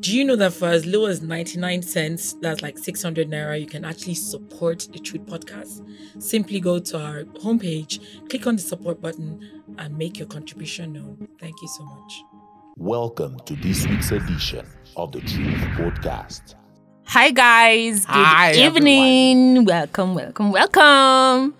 Do you know that for as low as 99 cents, that's like 600 naira, you can actually support the Truth Podcast? Simply go to our homepage, click on the support button, and make your contribution known. Thank you so much. Welcome to this week's edition of the Truth Podcast. Hi guys, good Hi, evening. Welcome, welcome, welcome.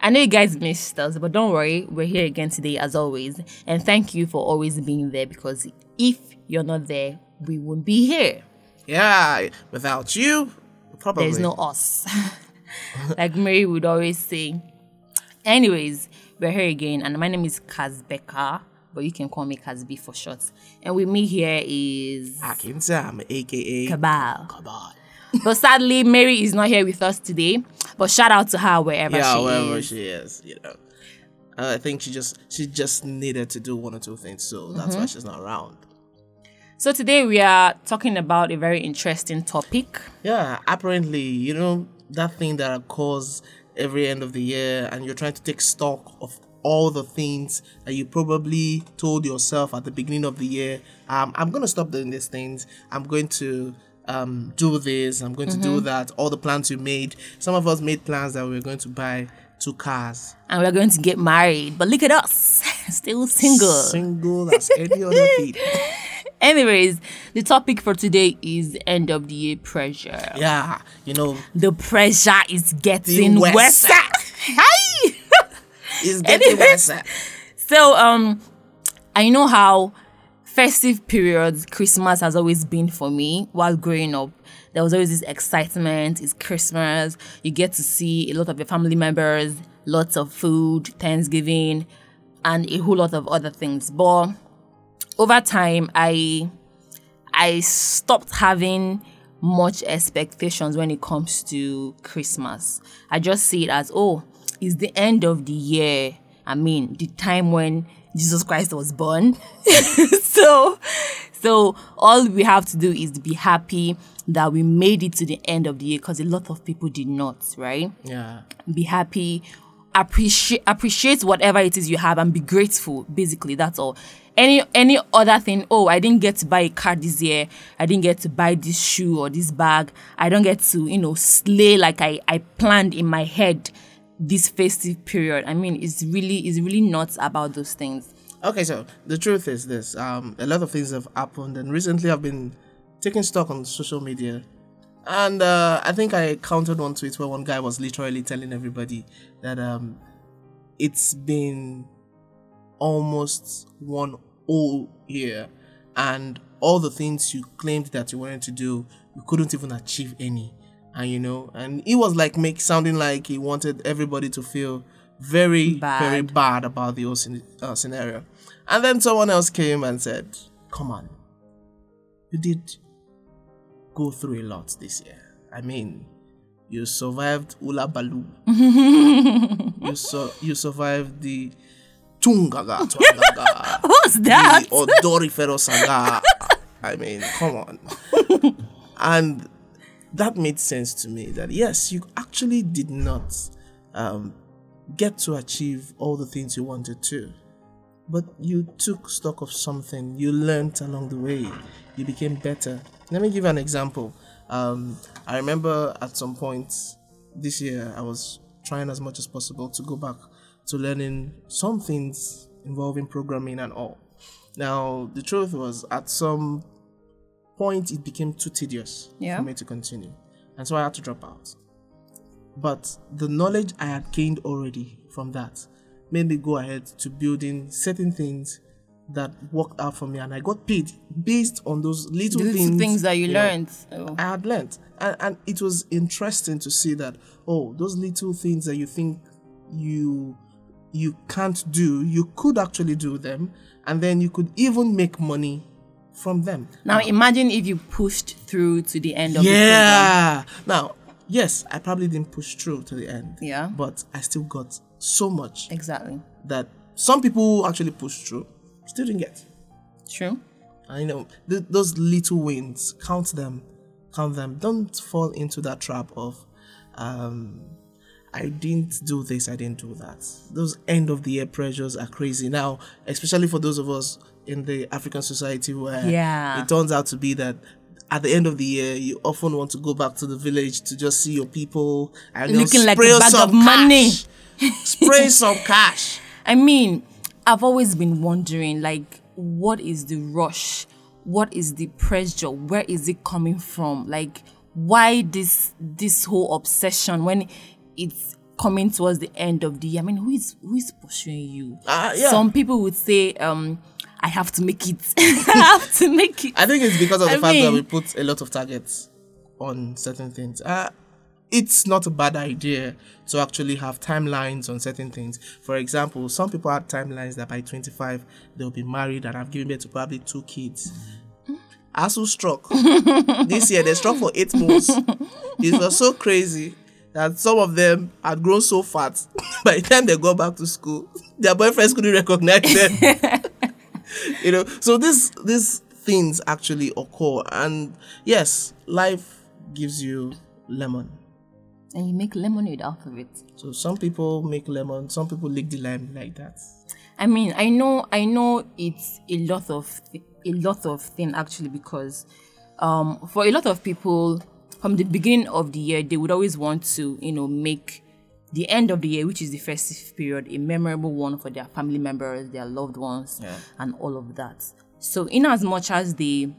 I know you guys missed us, but don't worry, we're here again today as always. And thank you for always being there because if you're not there, we wouldn't be here. Yeah, without you, probably. There's no us. like Mary would always say. Anyways, we're here again, and my name is Kazbeka, but you can call me Kazbi for short. And with me here is Akin Sam, aka Kabal. Kabal. But sadly, Mary is not here with us today. But shout out to her wherever Yeah, she wherever is. she is, you know. Uh, I think she just she just needed to do one or two things, so that's Mm-hmm. why she's not around. So today we are talking about a very interesting topic. Yeah, apparently, you know that thing that occurs every end of the year, and you're trying to take stock of all the things that you probably told yourself at the beginning of the year. Um, I'm gonna stop doing these things. I'm going to um do this. I'm going to do that. All the plans you made. Some of us made plans that we are going to buy two cars. And we're going to get married. But look at us, still single. Single as any other feet. Anyways, the topic for today is end of the year pressure. Yeah, you know, The pressure is getting worse. Hi! it's getting worse. So um I know how festive periods Christmas has always been for me while growing up. There was always this excitement, it's Christmas, you get to see a lot of your family members, lots of food, Thanksgiving, and a whole lot of other things. But over time I I stopped having much expectations when it comes to Christmas. I just see it as, oh, it's the end of the year. I mean, the time when Jesus Christ was born. so, so all we have to do is be happy that we made it to the end of the year because a lot of people did not, right? Yeah. be happy appreciate appreciate whatever it is you have and be grateful basically that's all any any other thing oh i didn't get to buy a car this year. I didn't get to buy this shoe or this bag. I don't get to you know slay like i i planned in my head this festive period. I mean it's really it's really not about those things. Okay, so the truth is this: um, a lot of things have happened, and recently I've been taking stock on social media, and uh, I think I counted one tweet where one guy was literally telling everybody that um, it's been almost one whole year, and all the things you claimed that you wanted to do, you couldn't even achieve any, and you know, and he was like make sounding like he wanted everybody to feel very very Bad. bad about the whole scen- uh, scenario. And then someone else came and said, Come on, you did go through a lot this year. I mean, you survived Ula Balu. you, su- you survived the Tungaga Twangaga. what's that the Odorifero Saga. I mean, come on. and that made sense to me that yes, you actually did not um, get to achieve all the things you wanted to. But you took stock of something, you learned along the way, you became better. Let me give you an example. Um, I remember at some point this year, I was trying as much as possible to go back to learning some things involving programming and all. Now, the truth was, at some point, it became too tedious Yeah. for me to continue. And so I had to drop out. But the knowledge I had gained already from that made me go ahead to building certain things that worked out for me. And I got paid based on those little, little things, things that you know, learned Oh. I had learned. And, and it was interesting to see that, oh, those little things that you think you you can't do, you could actually do them, and then you could even make money from them. now imagine if you pushed through to the end of the program Yeah. Now, yes, I probably didn't push through to the end. Yeah. But I still got so much exactly that some people who actually pushed through still didn't get. true I know, th- those little wins, count them, count them. Don't fall into that trap of, um, I didn't do this, I didn't do that. Those end of the year pressures are crazy. Now, especially for those of us in the African society where Yeah. it turns out to be that at the end of the year you often want to go back to the village to just see your people and Looking like a spray bag some of money. spray some cash. I mean, I've always been wondering, like, what is the rush? What is the pressure? Where is it coming from? Like, why this this whole obsession when it's coming towards the end of the year? I mean, who is who is pursuing you? Ah, yeah. Some people would say, um, I have to make it. I have to make it. I think it's because of the I fact that we put a lot of targets on certain things. Uh, it's not a bad idea to actually have timelines on certain things. For example, some people have timelines that by 25 they'll be married and have given birth to probably two kids. ASUU struck this year. They struck for eight months. It was so crazy that some of them had grown so fat. By the time they got back to school, their boyfriends couldn't recognize them you know so this these things actually occur and yes life gives you lemon And you make lemonade out of it. so some people make lemon some people lick the lime like that I mean, I know, I know it's a lot of a lot of thing actually because um, for a lot of people from the beginning of the year they would always want to you know make the end of the year, which is the festive period, a memorable one for their family members, their loved ones, Yeah. and all of that. So, in as much as they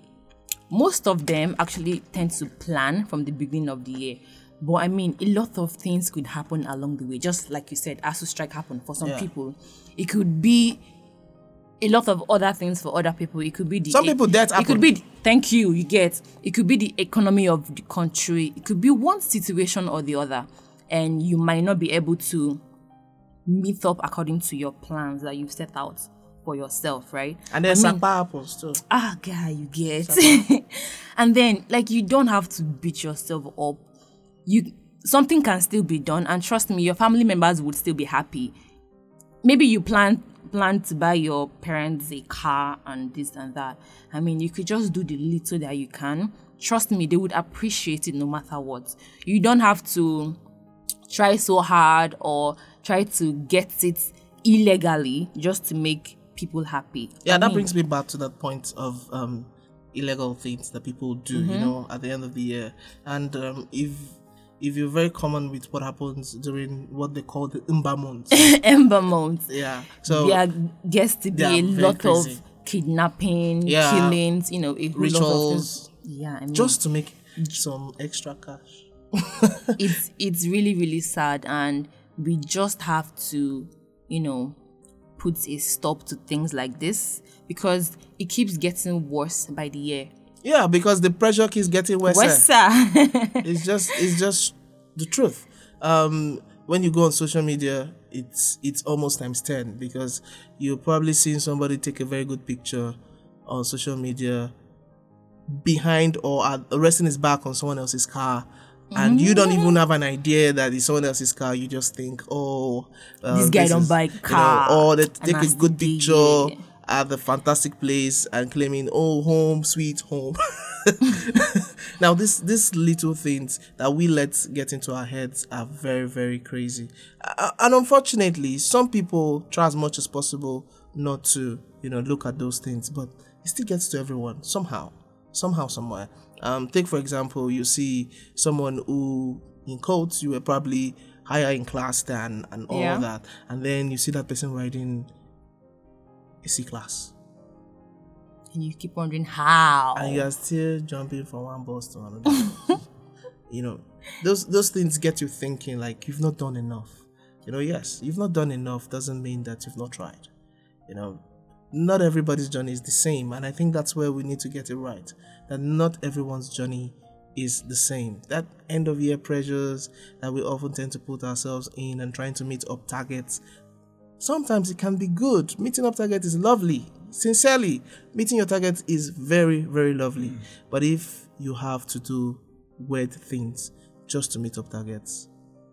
most of them actually tend to plan from the beginning of the year. But I mean, a lot of things could happen along the way. Just like you said, ASUU strike happened for some Yeah. people. It could be a lot of other things for other people. It could be the Some people death It could be thank you. You get. It could be the economy of the country. It could be one situation or the other, and you might not be able to meet up according to your plans that you've set out for yourself, right? and then I mean, happens too ah guy you get and then like you don't have to beat yourself up you something can still be done and trust me your family members would still be happy maybe you plan plan to buy your parents a car and this and that. I mean you could just do the little that you can. Trust me they would appreciate it no matter what. You don't have to try so hard or try to get it illegally just to make people happy. Yeah I that mean, brings me back to that point of um illegal things that people do Mm-hmm. you know at the end of the year. And um if if you're very common with what happens during what they call the Ember month Ember months. yeah so there gets to be a lot crazy. of kidnapping, Yeah. killings, you know, a whole lot of rituals. Yeah, I mean, just to make some extra cash it's it's really really sad, and we just have to, you know, put a stop to things like this because it keeps getting worse by the year. Yeah because the pressure keeps getting worse Worse, it's just it's just the truth um when you go on social media it's it's almost times 10 because you're probably seeing somebody take a very good picture on social media behind or at, resting his back on someone else's car and you don't even have an idea that it's someone else's car. You just think, oh, uh, This guy don't is- buy you know, car. or they And take a good picture. At the fantastic place and claiming, oh, home, sweet home. now, this these little things that we let get into our heads are very, very crazy. Uh, and unfortunately, some people try as much as possible not to, you know, look at those things, but it still gets to everyone somehow, somehow, somewhere. Um, take for example, you see someone who, in quotes, you were probably higher in class than and all Yeah. that, and then you see that person riding a C class, and you keep wondering how. and you are still jumping from one bus to another. you know, those those things get you thinking like you've not done enough. You know, yes, you've not done enough doesn't mean that you've not tried. You know, not everybody's journey is the same, and I think that's where we need to get it right. That not everyone's journey is the same. That end of year pressures that we often tend to put ourselves in and trying to meet up targets. Sometimes it can be good. Meeting up target is lovely. Sincerely, meeting your target is very, very lovely. Mm. But if you have to do weird things just to meet up targets,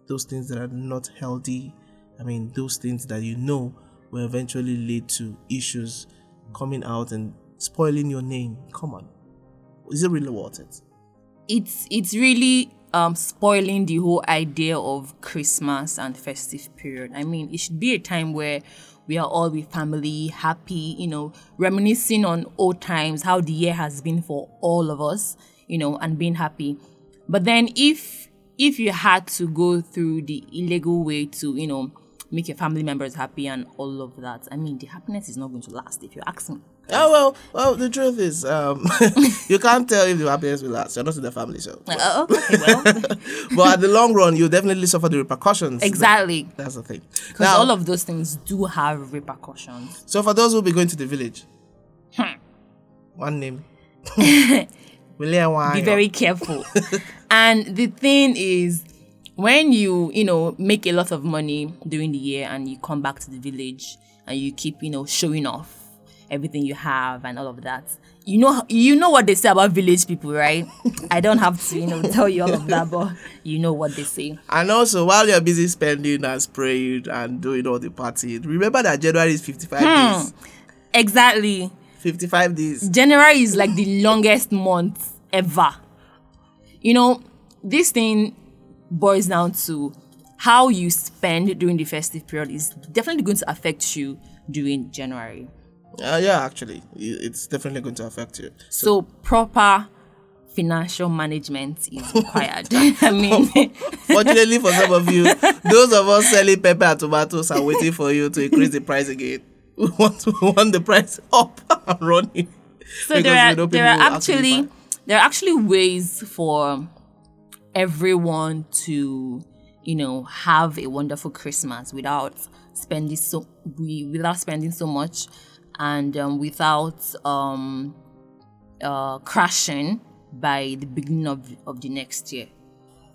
those things that are not healthy, I mean, those things that you know will eventually lead to issues coming out and spoiling your name. Come on. Is it really worth it? it's it's really um spoiling the whole idea of Christmas and festive period. I mean, it should be a time where we are all with family, happy, you know, reminiscing on old times, how the year has been for all of us, you know, and being happy. But then if if you had to go through the illegal way to, you know, make your family members happy and all of that, I mean, the happiness is not going to last if you're me. Oh well, well. The truth is, um, you can't tell if the happiness will last. You're not in the family, so. Uh, okay, well, But at the long run, you'll definitely suffer the repercussions. exactly. That's the thing. Because all of those things do have repercussions. so for those who'll be going to the village, Hmm. one name. Be very careful. and the thing is, when you, you know, make a lot of money during the year and you come back to the village and you keep, you know, showing off everything you have and all of that. You know you know what they say about village people, right? I don't have to, you know, tell you all of that, but you know what they say. And also, while you're busy spending and spraying and doing all the partying, remember that January is 55 Hmm. days. Exactly. 55 days. January is like the longest month ever. You know, this thing boils down to how you spend during the festive period is definitely going to affect you during January. Uh, yeah, actually, it's definitely going to affect you. So proper financial management is required. I mean, Fortunately for some of you, those of us selling pepper and tomatoes are waiting for you to increase the price again. We want, we want the price up and running. so there are there are actually actually there are actually ways for everyone to you know have a wonderful Christmas without spending so we without spending so much and um, without um uh crashing by the beginning of of the next year.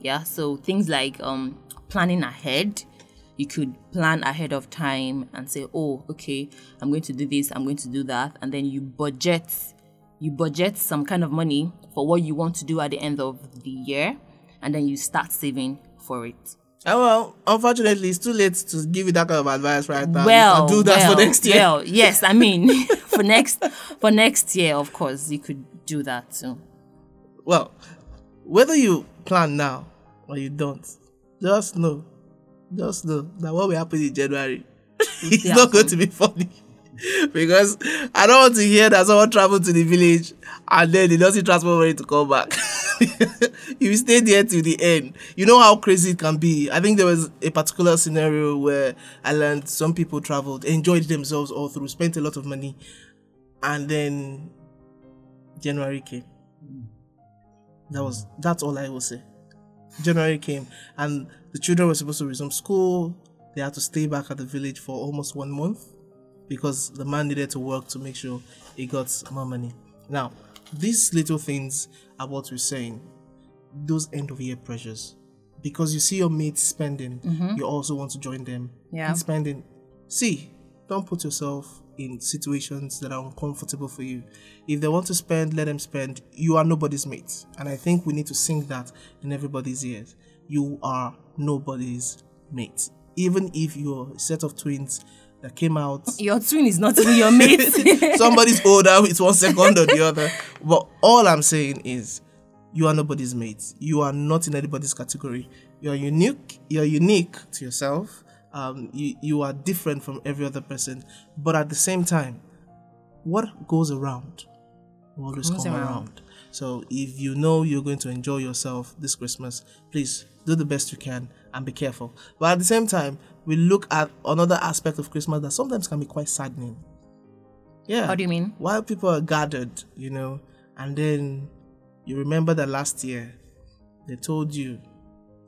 Yeah, so things like um planning ahead you could plan ahead of time and say oh okay i'm going to do this i'm going to do that and then you budget you budget some kind of money for what you want to do at the end of the year and then you start saving for it Oh, well, unfortunately, it's too late to give you that kind of advice right now. well do that well, for next year. well yes i mean for next for next year of course you could do that too Well, whether you plan now or you don't, just know, just know that what will happen in January, it's not going to be funny. because I don't want to hear that someone traveled to the village and then they see transport money to come back. you stay there till the end. You know how crazy it can be. I think there was a particular scenario where I learned some people traveled, enjoyed themselves all through, spent a lot of money, and then January came. That was that's all I will say. January came and the children were supposed to resume school. They had to stay back at the village for almost one month because the man needed to work to make sure he got more money. Now, these little things are what we're saying. Those end of year pressures. Because you see your mates spending, mm-hmm. you also want to join them Yeah. in spending. See, don't put yourself in situations that are uncomfortable for you. If they want to spend, let them spend. You are nobody's mate. And I think we need to sing that in everybody's ears. You are nobody's mate. Even if you're a set of twins that came out your twin is not even your mate somebody's older with one second or the other. But all I'm saying is you are nobody's mate. You are not in anybody's category. You're unique. You're unique to yourself. Um, you, you are different from every other person. But at the same time, what goes around will always Comes come around. around. So if you know you're going to enjoy yourself this Christmas, please do the best you can and be careful. But at the same time, we look at another aspect of Christmas that sometimes can be quite saddening. Yeah. How do you mean? While people are gathered, you know, and then you remember that last year they told you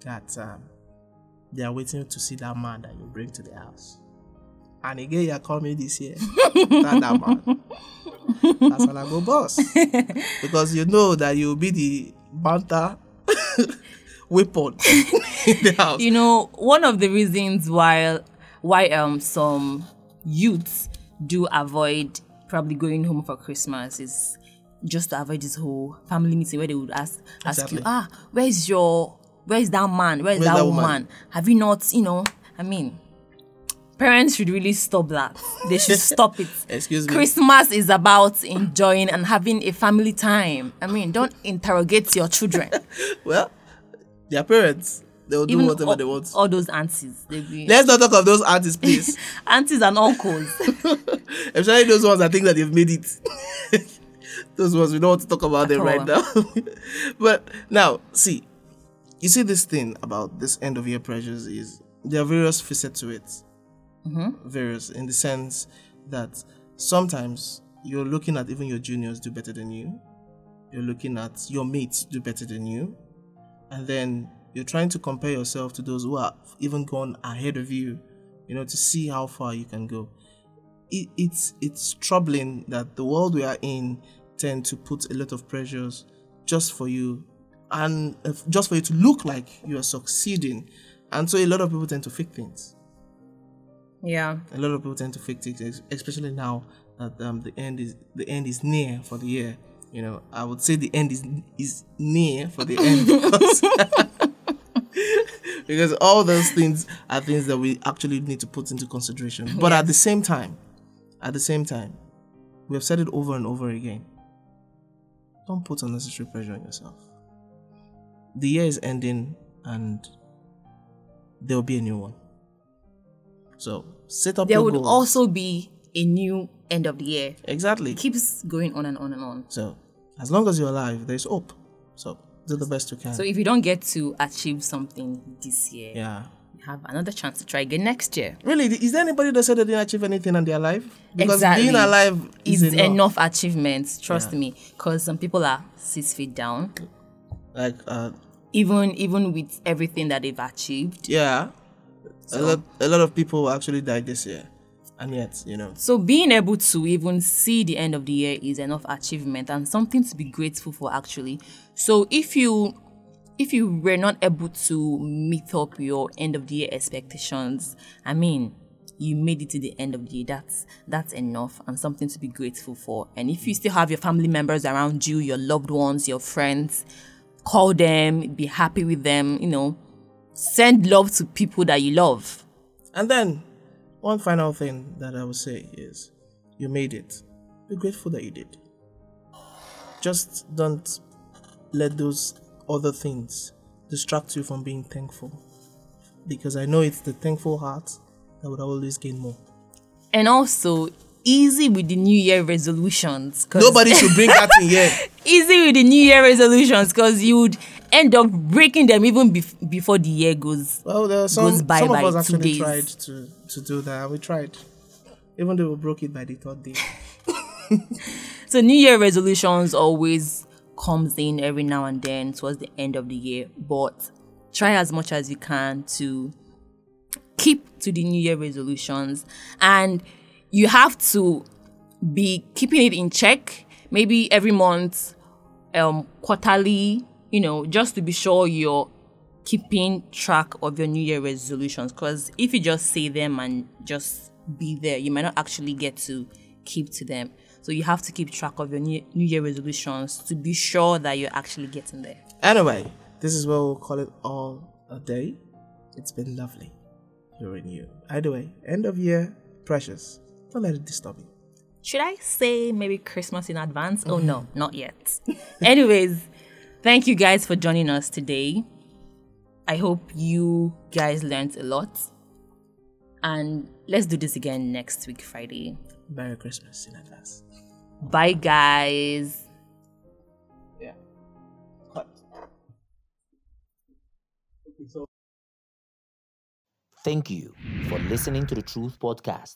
that um, they are waiting to see that man that you bring to the house. And again, you're coming this year. not that man. That's when I go boss. because you know that you'll be the banter weapon in the house. you know one of the reasons why why um some youths do avoid probably going home for christmas is just to avoid this whole family meeting where they would ask ask Exactly. you ah where's your where's that man where's, Where's that, that woman? woman? have you not you know i mean parents should really stop that they should stop it Excuse me. christmas is about enjoying and having a family time i mean don't interrogate your children Well, Their parents, they'll do Even whatever all, they want. all those aunties, be Let's not talk of those aunties, please. aunties and uncles. Especially those ones that think that they've made it. those ones we don't want to talk about them At right all. now. but now, see, you see this thing about this end of year pressures is there are various facets to it. Mm-hmm. Various in the sense that sometimes you're looking at even your juniors do better than you. You're looking at your mates do better than you. And then you're trying to compare yourself to those who have even gone ahead of you, you know, to see how far you can go it, it's it's troubling that the world we are in tend to put a lot of pressures just for you and uh, just for you to look like you are succeeding and so a lot of people tend to fake things yeah. a lot of people tend to fake ex- especially now that um, the end is the end is near for the year. You know i would say the end is is near for the end. Because, because all those things are things that we actually need to put into consideration. But at the same time at the same time we have said it over and over again. Don't put unnecessary pressure on yourself. The year is ending and there will be a new one so set up There would goals. also be a new end of the year. exactly keeps going on and on and on. so as long as you're alive there's hope so do the best you can So if you don't get to achieve something this year, yeah you have another chance to try again next year. really is there anybody that said they didn't achieve anything and they're alive because exactly. being alive is is enough. enough. achievements. Trust Yeah. me, because some people are six feet down, like uh even even with everything that they've achieved. yeah a lot a lot of people actually died this year and yet you know So being able to even see the end of the year is enough achievement and something to be grateful for actually. So if you if you were not able to meet up your end of the year expectations, I mean, you made it to the end of the year. That's that's enough and something to be grateful for. And if you still have your family members around you, your loved ones, your friends, call them, be happy with them, you know, send love to people that you love. and then one final thing that i would say is you made it be grateful that you did just don't let those other things distract you from being thankful because i know it's the thankful heart that would always gain more And also, easy with the New Year resolutions. nobody should bring that in here easy with the New Year resolutions because you would end up breaking them even bef- before the year goes. Well, there are some, goes by some by of us two actually days. tried to, to do that. We tried. Even though we broke it by the third day. So New Year resolutions always comes in every now and then towards the end of the year, but try as much as you can to keep to the New Year resolutions and you have to be keeping it in check maybe every month um quarterly you know just to be sure you're keeping track of your new year resolutions because if you just say them and just be there you might not actually get to keep to them so you have to keep track of your new, year resolutions to be sure that you're actually getting there Anyway, this is where we'll call it all a day. It's been lovely hearing you. Either way, end of year, precious. Don't let it disturb you. should i say maybe christmas in advance oh mm-hmm. no not yet anyways thank you guys for joining us today i hope you guys learned a lot and let's do this again next week friday Merry Christmas in advance. bye guys Yeah. Cut. Thank you for listening to the Truth Podcast.